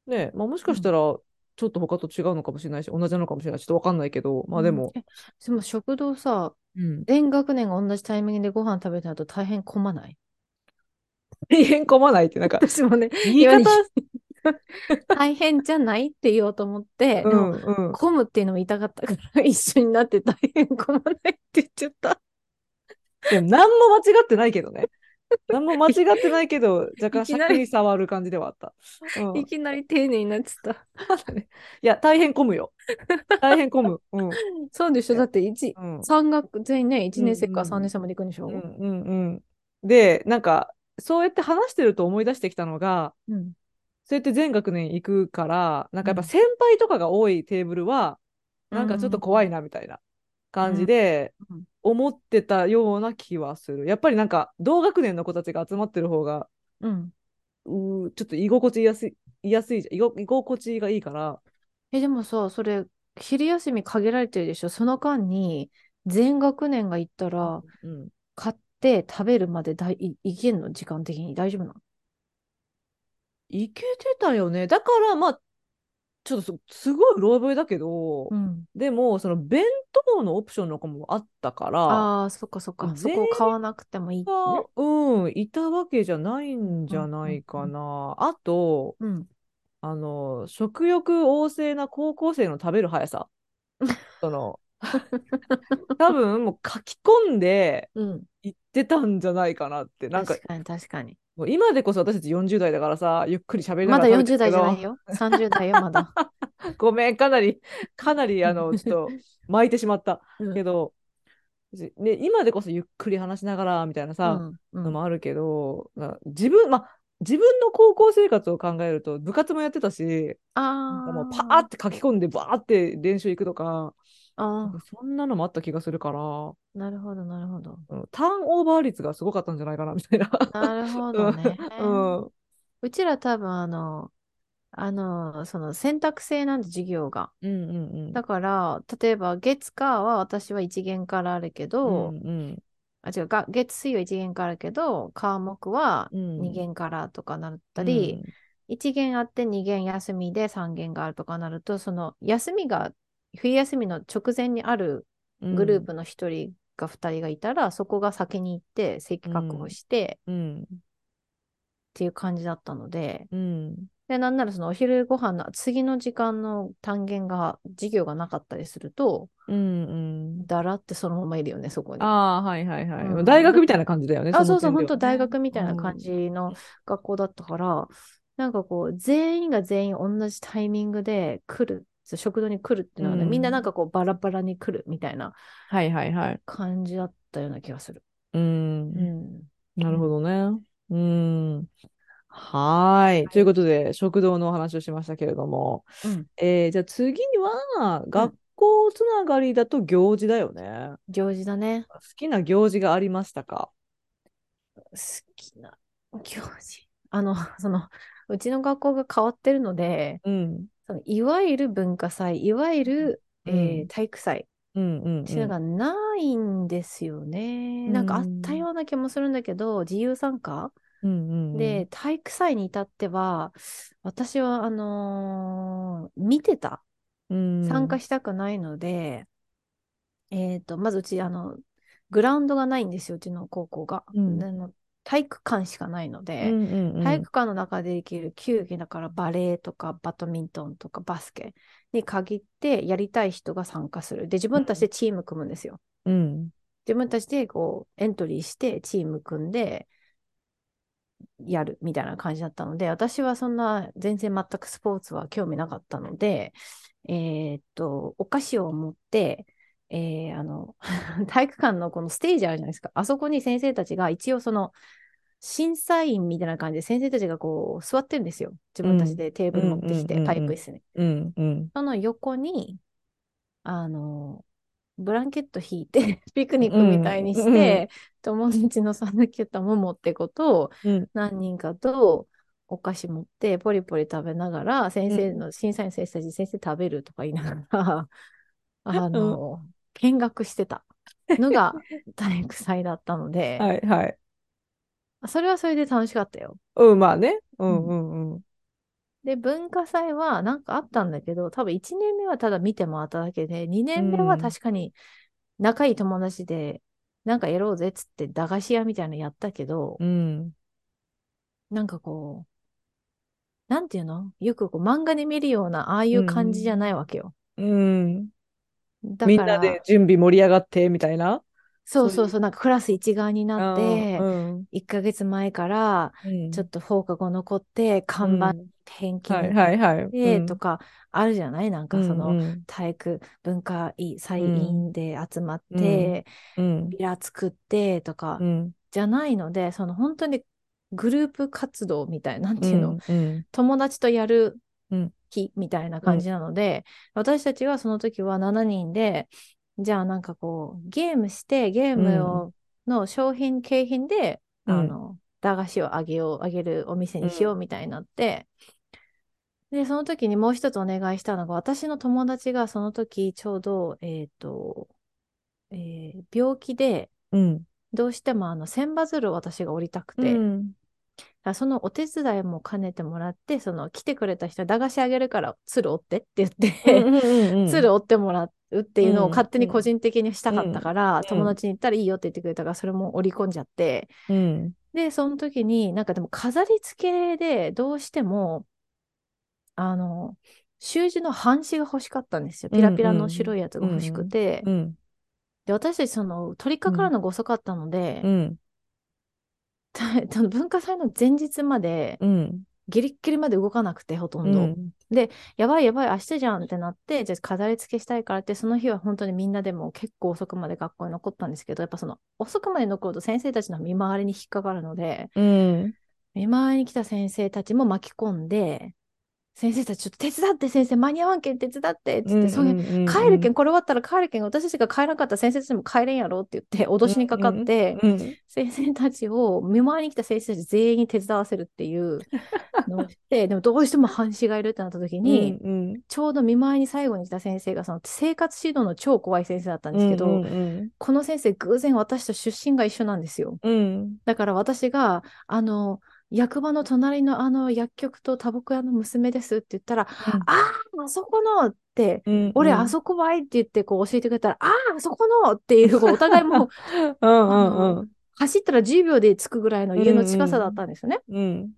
ね、まあ、もしかしたら、ちょっと他と違うのかもしれないし、同じなのかもしれないし、ちょっとわかんないけど、まあでも、え、でも食堂さ、うん。全学年が同じタイミングでご飯食べた後大変混まない？大変込まないって、なんか、私もね、言い方、大変じゃない？って言おうと思って、うんうん。混むっていうのも言いたかったから、一緒になって大変混まないって言っちゃった。でも、何も間違ってないけどね。何も間違ってないけど、若干尺に触る感じではあった。うんいきなり丁寧になってた。いや、大変混むよ。大変混む。うん。そうでしょだって一うん三学全員ね、1年生からうんうん3年生まで行くんでしょ？うんうんうん。で、なんか、そうやって話してると思い出してきたのが、うん。そうやって全学年行くから、なんかやっぱうん先輩とかが多いテーブルは、なんかちょっと怖いなみたいな感じで思ってたような気はする。やっぱりなんか同学年の子たちが集まってる方が、うん。うーちょっと居心地いやすい、居やすいじゃん。居心地がいいから。え、でもさ、それ、昼休み限られてるでしょ？その間に、全学年が行ったら、うん。買って食べるまでだいいいけんの？時間的に大丈夫なの？いけてたよね。だから、まあ、ちょっとすすごいうろ覚えだけど、うん。でも、その弁当のオプションの子もあったから、ああ、そっかそっか。そ全こを買わなくてもいいね。がうん、いたわけじゃないんじゃないかな。あと、うん。あの、食欲旺盛な高校生の食べる速さ。その、多分もう書き込んでうん。行ってたんじゃないかなって。なんか、確かに確かに。今でこそ私たち40代だからさ、ゆっくり喋りなまだがら食べて40代じゃないよ。30代よ、まだ。ごめん、かなり、かなり、あの、ちょっと巻いてしまった。うんけど、ね、今でこそゆっくり話しながらみたいなさ、うんうんのもあるけど、な自分、まあ、自分の高校生活を考えると、部活もやってたし、なんかもうあパーって書き込んで、バーって練習行くとか、あ。あそんなのもあった気がするから、あ。なるほど、なるほど。うんターンオーバー率がすごかったんじゃないかな、みたいな。なるほどね。うん。うちら多分あの、あの、その選択制なんで授業が。うんうんうん。だから、例えば月火は私は一限からあるけど、うんうんあ、違う、が月水は一限からあるけど、科目はうん二限からとかなったり、一限あって二限休みで三限があるとかなると、その休みが冬休みの直前にあるうんグループの一人が二人がいたら、そこが先に行って席確保してうんっていう感じだったので、うんで、なんならそのお昼ご飯の次の時間の単元が、授業がなかったりすると、うんうん。だらってそのままいるよね、そこに。ああ、はいはいはい。うん大学みたいな感じだよね。あ、そうそう、本当大学みたいな感じの学校だったから、なんかこう、全員が全員同じタイミングで来る、食堂に来るっていうのはね、うんみんななんかこう、バラバラに来るみたいなはいはいはい。感じだったような気がする。うんう。ん。なるほどね。うん。はーい。ということで、食堂のお話をしましたけれども、うん。えーじゃあ次には、学校つながりだと行事だよね。行事だね。好きな行事がありましたか？好きな行事。あの、その、うちの学校が変わってるので、うん。そのいわゆる文化祭、いわゆる、えーうん。体育祭。うんうんっていうのがないんですよね。なんかあったような気もするんだけど、自由参加？うんうんうん。で、体育祭に至っては、私は、あのー見てた。うん。参加したくないので、えっと、まずうち、あの、グラウンドがないんですよ、うちの高校が。うん体育館しかないのうで、んうんうん体育館の中でできる球技だからバレーとかバドミントンとかバスケに限ってやりたい人が参加する。で、自分たちでチーム組むんですよ。うん自分たちでこうエントリーしてチーム組んでやるみたいな感じだったので、私はそんな全然全くスポーツは興味なかったので、えーっと、お菓子を持って、えーあの、体育館のこのステージあるじゃないですか。あそこに先生たちが一応その、審査員みたいな感じで先生たちがこう座ってるんですよ。自分たちでテーブル持ってきて、パイプ椅子に。うんうん。その横に、あの、ブランケット引いて、ピクニックみたいにしうんて、友達のサヌキュッタモモってことをうん。何人かとお菓子持ってポリポリ食べながら、先生の、審査員先生たち先生食べるとか言いながら、あの、見学してたのが 体育祭だったので、はいはい。それはそれで楽しかったよ。うん、まあね。うんうんうん。で、文化祭はなんかあったんだけど、多分1年目はただ見て回っただけで、2年目は確かに仲いい友達で、なんかやろうぜっつって駄菓子屋みたいなのやったけど、うん。なんかこう、なんていうの？よくこう漫画で見るような、ああいう感じじゃないわけよ。うん。だみんなで準備盛り上がってみたいな？そうそうそう、なんかクラス一丸になってう、ん1ヶ月前からうん。ちょっと放課後残って、看板うん。返金。でとかあるじゃない？なんかその、うん体育文化祭で集まって、うん。ビラ作ってとかうん。じゃないので、その本当にグループ活動みたいな、なんていうの、うん友達とやるうん日みたいな感じなので、私たちはその時は7人で、じゃあなんかこう、ゲームして、ゲームを、の商品、景品で、うん。あの、駄菓子をあげよう、あげるお店にしようみたいになって、で、その時にもう一つお願いしたのが、私の友達がその時ちょうど、えっ、と、えー病気で、うん。どうしてもあの千羽鶴を私が折りたくて、うん。らそのお手伝いも兼ねてもらって、その来てくれた人に駄菓子あげるから鶴折ってって言って、うんうんうんうん。鶴折ってもらうっていうのをうん勝手に個人的にしたかったから、ん。友達に言ったらいいよって言ってくれたから、それも織り込んじゃって、うん。で、その時になんかでも飾り付けでどうしても、あの、習字の半紙が欲しかったんですよ。ピラピラの白いやつが欲しくて。うんで、私たちその取り掛かるのが遅かったので、うん 文化祭の前日までうん。ギリッギリまで動かなくてほとうんど、ん。やばいやばい明日じゃんってなってじゃあ飾り付けしたいからってその日は本当にみんなでも結構遅くまで学校に残ったんですけどやっぱその遅くまで残ると先生たちの見回りに引っかかるのでうん。見回りに来た先生たちも巻き込んで先生たちちょっと手伝って先生間に合わんけん手伝ってっつって、そういう帰るけんこれ終わったら帰るけん私たちが帰らなかったら先生たちも帰れんやろって言って脅しにかかって、うん先生たちを見回りに来た先生たち全員に手伝わせるっていう のをしてでもどうしても半紙がいるってなった時に、うんちょうど見舞いに最後に来た先生がその生活指導の超怖い先生だったんですけど、うんうん。この先生偶然私と出身が一緒なんですよ。うん。だから私があの役場の隣のあの薬局とタバコ屋の娘ですって言ったら、あああそこのってうん俺あそこばいって言ってこう教えてくれたら、あああそこのっていうお互いもう うんうんうん。走ったら10秒で着くぐらいの家の近さだったんですよね。うん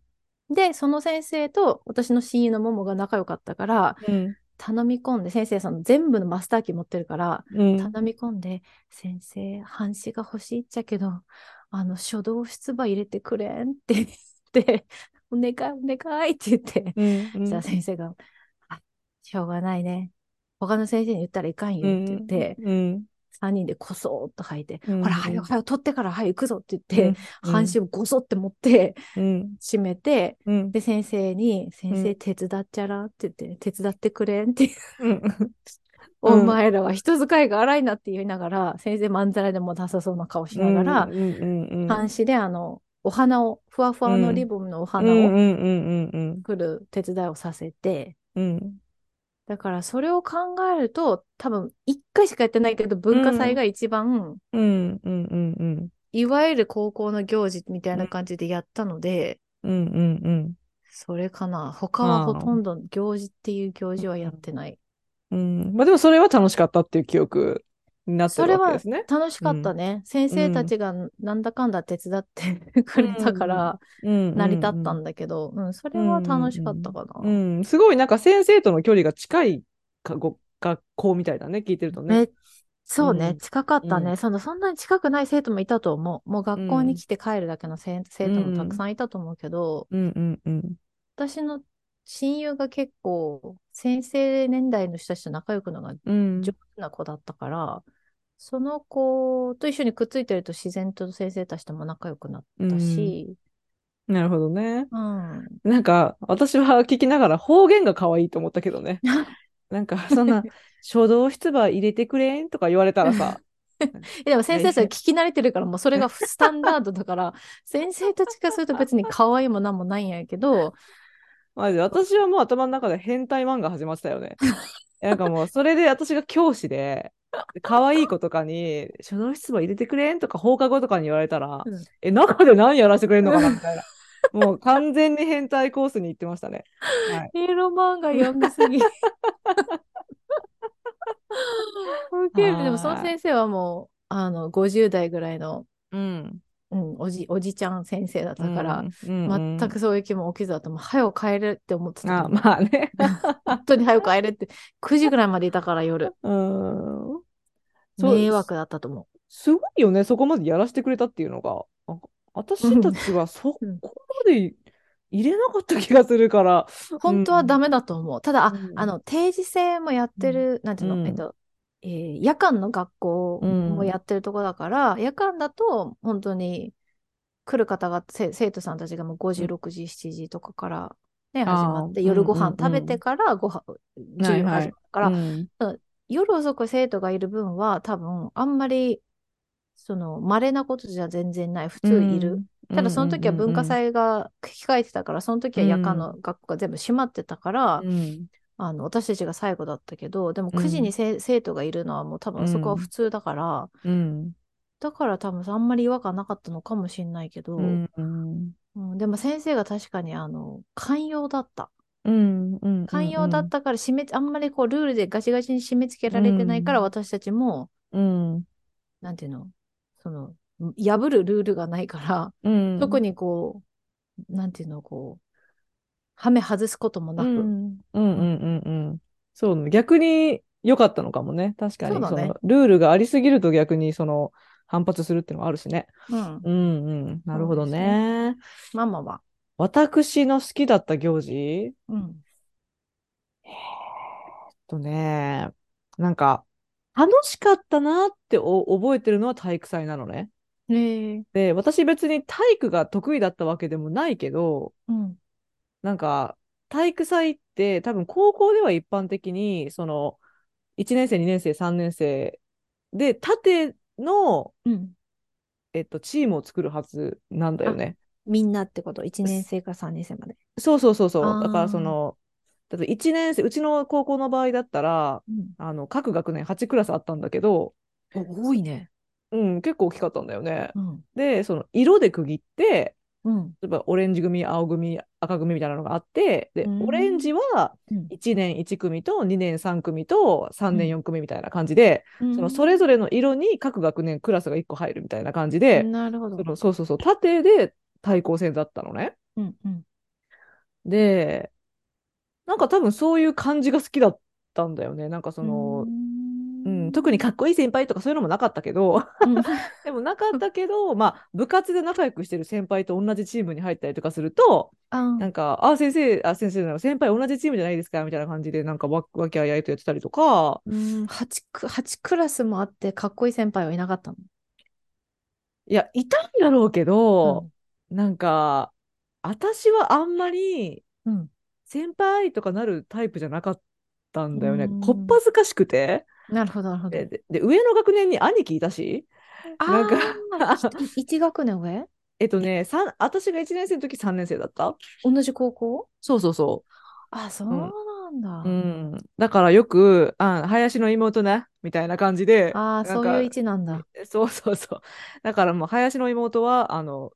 でその先生と私の親友のももが仲良かったからうん。頼み込んで先生その全部のマスターキー持ってるからうん。頼み込んで、先生、半紙が欲しいっちゃけど、あの、書道出馬入れてくれんって、お願い、お願いって言って、うんうん。じゃあ先生が、あ、しょうがないね。他の先生に言ったらいかんよって言って、うん3人でこそっと吐いて、うんほら、はよはよ、取ってから、はよ、行くぞって言って、うん半紙をごそって持って、うん。閉めて、うん。で、先生に、先生、うん。手伝っちゃらって言って、手伝ってくれんってうん。うん。お前らは人使いが荒いなって言いながら、先生まんざらでもなさそうな顔しながら、うんうんうん半紙であの、お花を、ふわふわのリボンのお花をうんうんうんうん作る手伝いをさせて、うん。だからそれを考えると、多分一回しかやってないけど、文化祭が一番、いわゆる高校の行事みたいな感じでやったので、それかな。他はほとんど行事っていう行事はやってない。うん。まあでもそれは楽しかったっていう記憶。になってそれはるわけですね。楽しかったね。先生たちがなんだかんだ手伝ってくれたから、成成り立ったんだけど、うん、それは楽しかったかな。うん、すごいなんか先生との距離が近いかご学校みたいだね、聞いてるとね。めそうね、うん近かったね、うんその。そんなに近くない生徒もいたと思う。もう学校に来て帰るだけのせ、生徒もたくさんいたと思うけど、うんうんうん。私の親友が結構、先生年代の人たちと仲良くのがうん上手な子だったから、その子と一緒にくっついてると自然と先生たちとも仲良くなったし、なるほどね。うん。なんか私は聞きながら方言が可愛いと思ったけどね。なんかそんな書道出馬入れてくれんとか言われたらさ、でも先生それ聞き慣れてるから、もうそれがスタンダードだから、先生たちがすると別に可愛いもなんもないんやけど、マジで私はもう頭の中で変態漫画始まってたよね。なんかもうそれで私が教師で、可愛い子とかに書道出馬入れてくれん？とか放課後とかに言われたら、うんえ、中で何やらせてくれんのかな？みたいな。もう完全に変態コースに行ってましたね。はい。エロ漫画読みすぎ。でもその先生はもう、あの、50代ぐらいの、うん。うん、おじ、おじちゃん先生だったから、うん、うん全くそういう気も起きずだった。もう、早く帰れって思ってたあ。まあね。本当に早く帰れって、9時ぐらいまでいたから夜。うん。迷惑だったと思すごいよね、そこまでやらせてくれたっていうのが。私たちはそこうんまで入れなかった気がするから。う。本当はダメだと思う。ただ、あうんあの、定時制もやってる、なんていうの、うんえっと、えー夜間の学校もやってるとこだから、夜間だと本当に来る方が、せ生徒さんたちがもう5時、うん6時、7時とかから、ね、始まって、夜ごうんうんうん。飯食べてからご飯、授業はい。始まるから、うん。夜遅く生徒がいる分は多分あんまりその稀なことじゃ全然ない。普通いる、ただその時は文化祭が控えてたからその時は夜間の学校が全部閉まってたから、うんあの私たちが最後だったけどでもうん9時にせ、生徒がいるのはもう多分そこは普通だから、うんだから多分あんまり違和感なかったのかもしれないけど、うん。うん。うんでも先生が確かにあの、寛容だった。うん。うん。寛容だったから締め、あんまりこうルールでガチガチに締め付けられてないから私たちも、うん。なんていうの、その、破るルールがないから、うん、特にこう、なんていうの、こう、はめ外すこともなく。うん、うん、うんうんうん。そう、逆に良かったのかもね。確かに。そ、ね、のルールがありすぎると逆にその反発するっていうのもあるしね。うん、うんうん。なるほどね。ねまあまあまあ。私の好きだった行事、うん、えー、っとね、なんか、楽しかったなって覚えてるのは体育祭なのね。で、私別に体育が得意だったわけでもないけど、うん、なんか、体育祭って多分高校では一般的に、その、1年生、2年生、3年生で、縦の、うん、えっと、チームを作るはずなんだよね。みんなってこと ?1 年生から3年生まで。そうそうそうそう。だからその、だって1年生、うちの高校の場合だったら、うん、あの各学年8クラスあったんだけど、多いね。うん、結構大きかったんだよね。うん、で、その色で区切って、うん、例えばオレンジ組、青組、赤組みたいなのがあって、で、オレンジは1年1組と2年3組と3年4組みたいな感じで、そのそれぞれの色に各学年クラスが1個入るみたいな感じで、なるほど。そのそうそうそう、縦で対抗戦だったのね。うんうん、で、なんか多分そういう感じが好きだったんだよね。なんかその、うん、特にかっこいい先輩とかそういうのもなかったけど、でもなかったけど、まあ、部活で仲良くしてる先輩と同じチームに入ったりとかすると、なんか、あ、先生、あ、先生、先輩同じチームじゃないですかみたいな感じで、なんかわ、わきあいあいとやってたりとか。うん、8ク、8クラスもあって、かっこいい先輩はいなかったの？いや、いたんだろうけど、うん、なんか、私はあんまり、うん、先輩とかなるタイプじゃなかったんだよね。こっぱずかしくて。なるほど、なるほど。でで上の学年に兄貴いたし、なんか1学年上？えっとね、私が1年生の時3年生だった同じ高校？そうそうそう。あ、そうなんだ。うん。だからよく、あ林の妹ね、みたいな感じで。ああ、そういう位置なんだ。そうそうそう。だからもう、林の妹は、あの、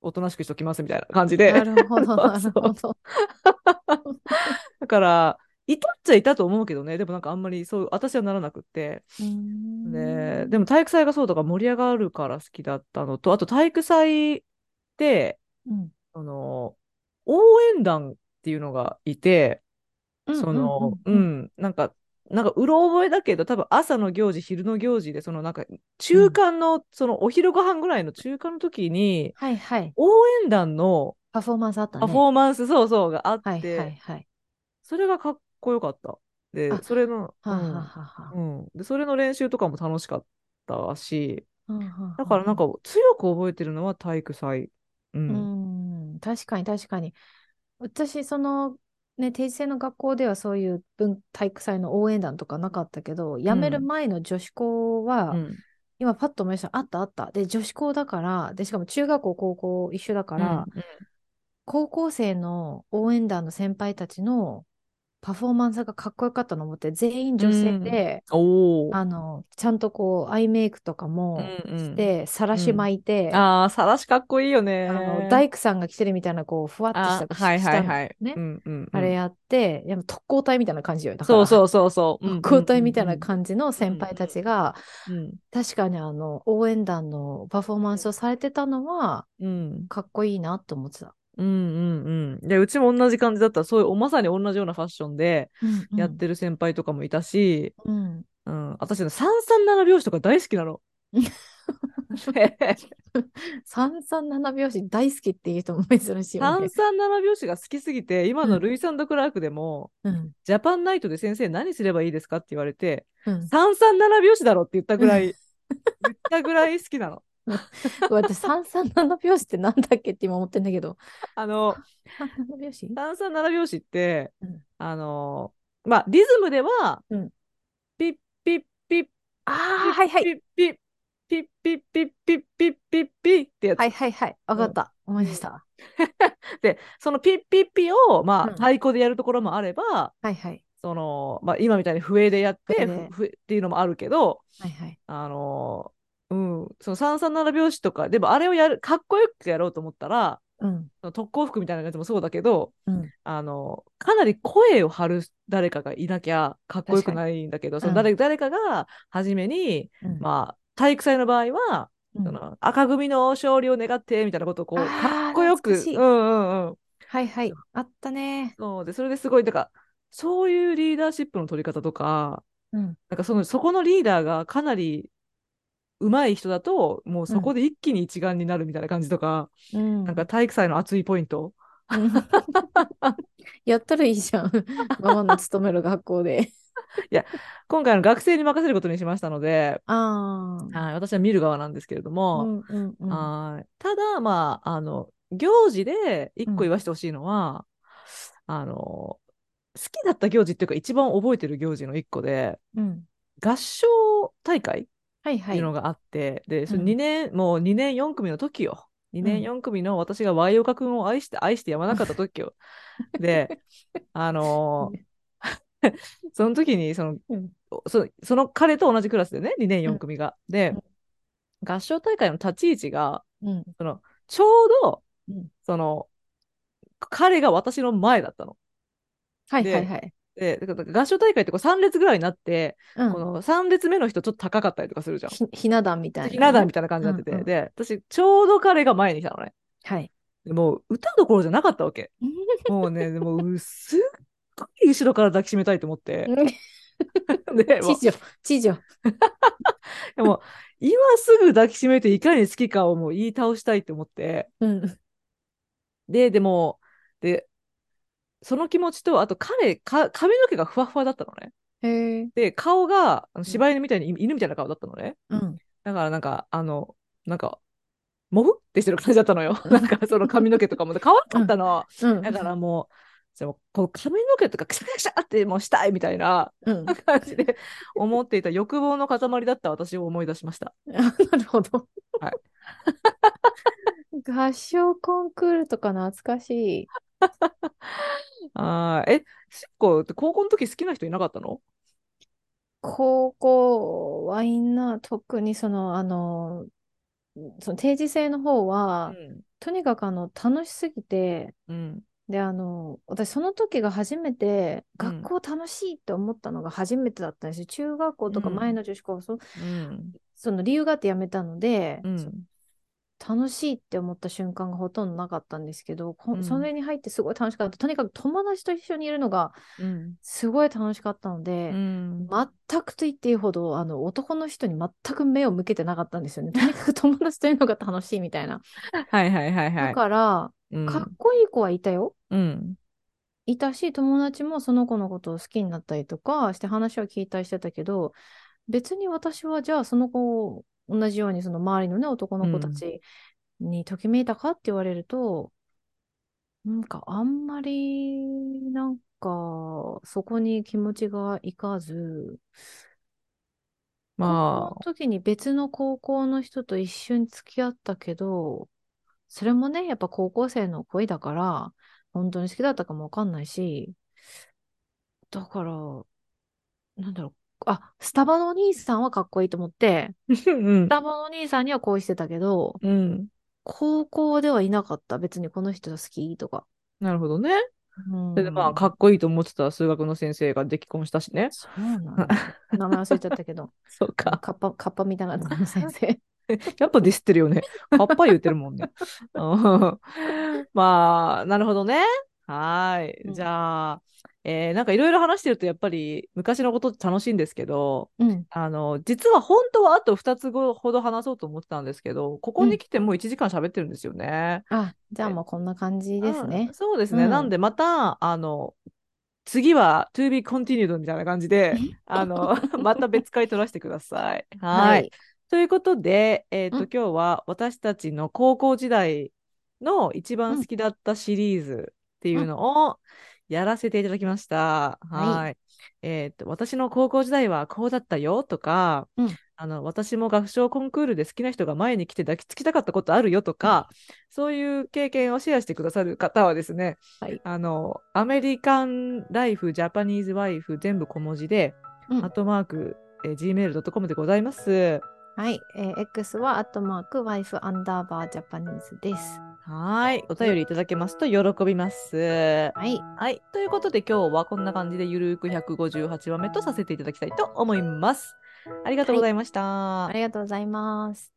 おとなしくしときますみたいな感じで。なるほど、なるほど。だから、いたっちゃいたと思うけどね、でもなんかあんまりそう、私はならなくって。で、でも体育祭がそうとか盛り上がるから好きだったのと、あと体育祭って、うん、あの、応援団っていうのがいて、その、うん、なんか、なんかうろ覚えだけど、多分朝の行事、昼の行事で、そのなんか中間の、うん、そのお昼ご飯ぐらいの中間の時に、はいはい、応援団のパフォーマンスあったね。パフォーマンス、そうそうがあって、はいはいはい、それがかっこよかった。で、それの、うん、うん、で、それの練習とかも楽しかったし、だからなんか強く覚えてるのは体育祭。うん、うん。確かに確かに。私、その、ね、定時制の学校ではそういう文体育祭の応援団とかなかったけど、辞める前の女子校は、うん、今パッと思い出した、あったあった。で、女子校だから、で、しかも中学校、高校一緒だから、うんうん、高校生の応援団の先輩たちのパフォーマンスがかっこよかったの思って、全員女性で、うん、あの、ちゃんとこう、アイメイクとかもして、さらし巻いて、ああ、さらしかっこいいよね。あの、大工さんが着てるみたいな、こう、ふわっとした、はいはいはい。ね、うんうんあれやって、やっぱ特攻隊みたいな感じよ。そうそうそうそう。特攻隊みたいな感じの先輩たちが、確かにあの、応援団のパフォーマンスをされてたのは、うん、かっこいいなと思ってた。うんうんうん。で、うちも同じ感じだった。そういう、まさに同じようなファッションでやってる先輩とかもいたし、うん。うん、私の三三七拍子とか大好きなの。三三七拍子大好きっていう人も珍しいよね。三三七拍子が好きすぎて、今のルイサンド・クラークでも、うん、ジャパンナイトで先生何すればいいですかって言われて、三三七拍子だろって言ったぐらい、言ったぐらい好きなの。私、三三七拍子ってなんだっけって今思ってんだけど。あの、三三七拍子？三三七拍子って、うん、あの、まあ、リズムでは、うん、ピッピッピッ、ああ、はいはい。ピッピッピッピッピッピッピッピッピッってやつ。はいはいはい。わかった。思い出した。で、そのピッピッピを、まあ、太鼓でやるところもあれば、はいはい。その、まあ、今みたいに笛でやって、笛っていうのもあるけど、はいはい。あの、うん、の、その337拍子とか、でもあれをやる、かっこよくやろうと思ったら、うん。その特攻服みたいなやつもそうだけど、うん。あの、かなり声を張る誰かがいなきゃかっこよくないんだけど、そのうん誰誰かが初めに、うんまあ、体育祭の場合は、うんその赤組の勝利を願ってみたいなことをこう、かっこよく、うんうんうん。はいはい。あったね。そうで、それですごい、だから、そういうリーダーシップの取り方とか、うん。なんかその、そこのリーダーがかなり上手い人だと、もうそこで一気に一丸になるみたいな感じとか、うん。なんか体育祭の熱いポイント。うん やったらいいじゃん。ママの勤める学校で。今回の学生に任せることにしましたので、ああ。はい、私は見る側なんですけれどうも、んうんうん。はいただ、まあ、あの、行事で一個言わせてほしいのは、あの、好きだった行事っていうか、一番覚えてる行事の一個で、うん。合唱大会はいはいっていう。のがあって、で、そのうん2年、もう2年4組の時よ。2年4組の私がワイオカ君を愛して、愛してやまなかった時よ。で、あのーその時にその、うんそその彼と同じクラスでね、2年4組が。でうん、合唱大会の立ち位置が、うん。そのちょうど、うんその、彼が私の前だったの。はいはいはい。で、だから合唱大会ってこう3列ぐらいになって、うんこの3列目の人ちょっと高かったりとかするじゃん。ひひな壇みたいなね。ひな壇みたいな感じになってて、うんうんで、私、ちょうど彼が前に来たのね。はい。でもう歌どころじゃなかったわけ。もうね、でもうすっごい後ろから抱きしめたいと思って。で、もう知女、知女。でも今すぐ抱きしめていかに好きかをもう言い倒したいと思って。うん。で、でも、で、その気持ちと、あと彼、か髪の毛がふわふわだったのね。へえ。で、顔があの柴犬みたいに犬みたいな顔だったのね。うん。だからなんか、あの、なんか、もふってしてる感じだったのよ。なんかその髪の毛とかも。可愛かったの。うん。だからもう、でもこう髪の毛とかくしゃくしゃってもうしたいみたいなうん。感じで思っていた欲望の塊だった私を思い出しました。なるほど。はい。合唱コンクールとか懐かしい。あーえ、しっこって高校の時好きな人いなかったの？高校はみんな特にその、あの、その定時制の方は、とにかくあの楽しすぎて、うん。で、あの、私その時が初めて、うん学校楽しいって思ったのが初めてだったんですよ。中学校とかうん前の女子高そうん。その理由があって辞めたので、うん。楽しいって思った瞬間がほとんどなかったんですけど、こうんそれに入ってすごい楽しかった。とにかく友達と一緒にいるのがうん。すごい楽しかったので、うん。全くと言っていいほどあの男の人に全く目を向けてなかったんですよね。とにかく友達といるのが楽しいみたいな。はいはいはいはだい。から、うんかっこいい子はいたよ。うん。いたし、友達もその子のことを好きになったりとかして話は聞いたりしてたけど、別に私はじゃあその子を同じようにその周りのね男の子たちにときめいたかって言われると、なんかあんまりなんかそこに気持ちがいかず、ま高校の時に別の高校の人と一緒に付き合ったけど、それもね、やっぱ高校生の恋だから、本当に好きだったかもわかんないし、だから、なんだろう、あ、スタバのお兄さんはかっこいいと思って、あ。うんス。タバのお兄さんには恋してたけど、うん。高校ではいなかった。別にこの人好きとか。なるほどね。うんそれでまあ、かっこいいと思ってた数学の先生が出来婚したしね。そうなんだ。名前忘れちゃったけど、そうか。カッパ、カッパみたいな先生。やっぱディスってるよね。カッパ言ってるもんね。うんまあ、なるほどね。はーい。うんじゃあ、えーなんかいろいろ話してると、やっぱり昔のことって楽しいんですけど、うん。あの、実は本当はあと2つほど話そうと思ってたんですけど、ここに来てもう1時間喋ってるんですよね。あ、じゃあもうこんな感じですねうん。そうですね。うんなんでまた、あの、次は to be continued みたいな感じで、あの、また別回取らせてください。はい。。ということで、えっ、と、うん今日は私たちの高校時代の一番好きだったシリーズっていうのをやらせていただきました。ははいい。えっ、と、私の高校時代はこうだったよとか、うんあの、私も合唱コンクールで好きな人が前に来て抱きつきたかったことあるよとか、そういう経験をシェアしてくださる方はですね、はいあの、アメリカンライフ、ジャパニーズワイフ、全部小文字で、うんアットマーク、えー gmail.com でございます。はい、えー X はアットマークワイフアンダーバージャパニーズです。はい。お便りいただけますと喜びます。はい、はい。ということで今日はこんな感じでゆるーく158話目とさせていただきたいと思います。ありがとうございました。ありがとうございます。